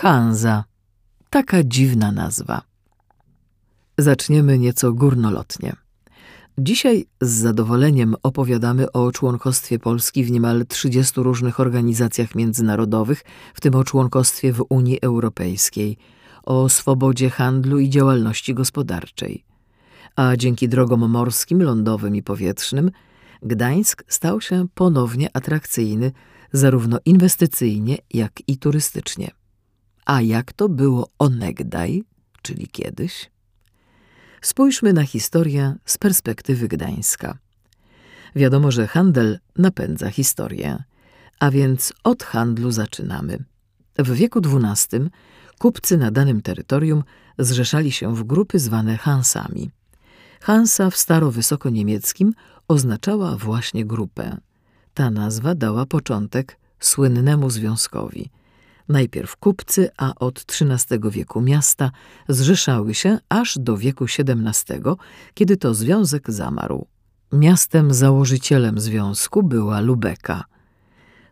Hanza. Taka dziwna nazwa. Zaczniemy nieco górnolotnie. Dzisiaj z zadowoleniem opowiadamy o członkostwie Polski w niemal 30 różnych organizacjach międzynarodowych, w tym o członkostwie w Unii Europejskiej, o swobodzie handlu i działalności gospodarczej. A dzięki drogom morskim, lądowym i powietrznym Gdańsk stał się ponownie atrakcyjny zarówno inwestycyjnie, jak i turystycznie. A jak to było onegdaj, czyli kiedyś? Spójrzmy na historię z perspektywy Gdańska. Wiadomo, że handel napędza historię, a więc od handlu zaczynamy. W wieku XII kupcy na danym terytorium zrzeszali się w grupy zwane Hansami. Hansa w starowysokoniemieckim oznaczała właśnie grupę. Ta nazwa dała początek słynnemu związkowi – Najpierw kupcy, a od XIII wieku miasta zrzeszały się aż do wieku XVII, kiedy to związek zamarł. Miastem założycielem związku była Lubeka.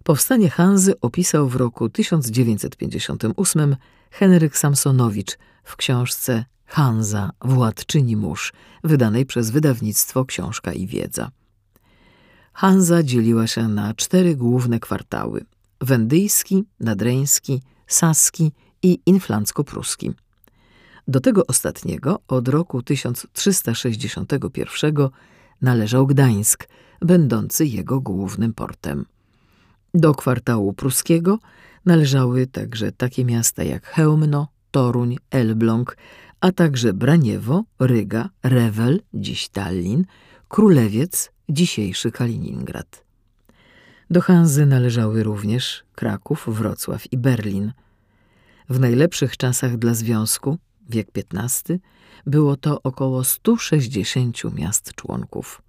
Powstanie Hanzy opisał w roku 1958 Henryk Samsonowicz w książce Hanza, władczyni mórz, wydanej przez wydawnictwo Książka i Wiedza. Hanza dzieliła się na cztery główne kwartały – wendyjski, nadreński, saski i inflancko-pruski. Do tego ostatniego od roku 1361 należał Gdańsk, będący jego głównym portem. Do kwartału pruskiego należały także takie miasta jak Chełmno, Toruń, Elbląg, a także Braniewo, Ryga, Rewel, dziś Tallin, Królewiec, dzisiejszy Kaliningrad. Do Hanzy należały również Kraków, Wrocław i Berlin. W najlepszych czasach dla związku, wiek XV, było to około 160 miast członków.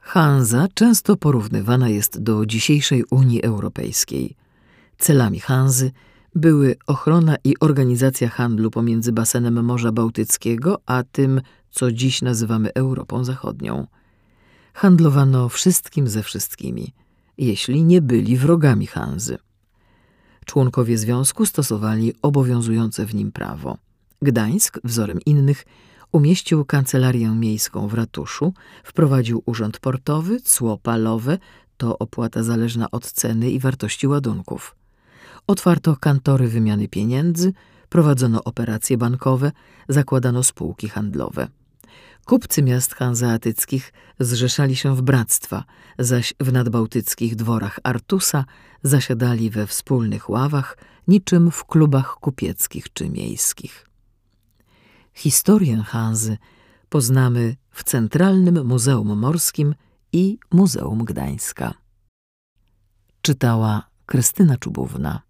Hanza często porównywana jest do dzisiejszej Unii Europejskiej. Celami Hanzy były ochrona i organizacja handlu pomiędzy basenem Morza Bałtyckiego a tym, co dziś nazywamy Europą Zachodnią. Handlowano wszystkim ze wszystkimi – jeśli nie byli wrogami Hanzy. Członkowie związku stosowali obowiązujące w nim prawo. Gdańsk, wzorem innych, umieścił kancelarię miejską w ratuszu, wprowadził urząd portowy, cło palowe, to opłata zależna od ceny i wartości ładunków. Otwarto kantory wymiany pieniędzy, prowadzono operacje bankowe, zakładano spółki handlowe. Kupcy miast hanzeatyckich zrzeszali się w bractwa, zaś w nadbałtyckich dworach Artusa zasiadali we wspólnych ławach, niczym w klubach kupieckich czy miejskich. Historię Hanzy poznamy w Centralnym Muzeum Morskim i Muzeum Gdańska. Czytała Krystyna Czubówna.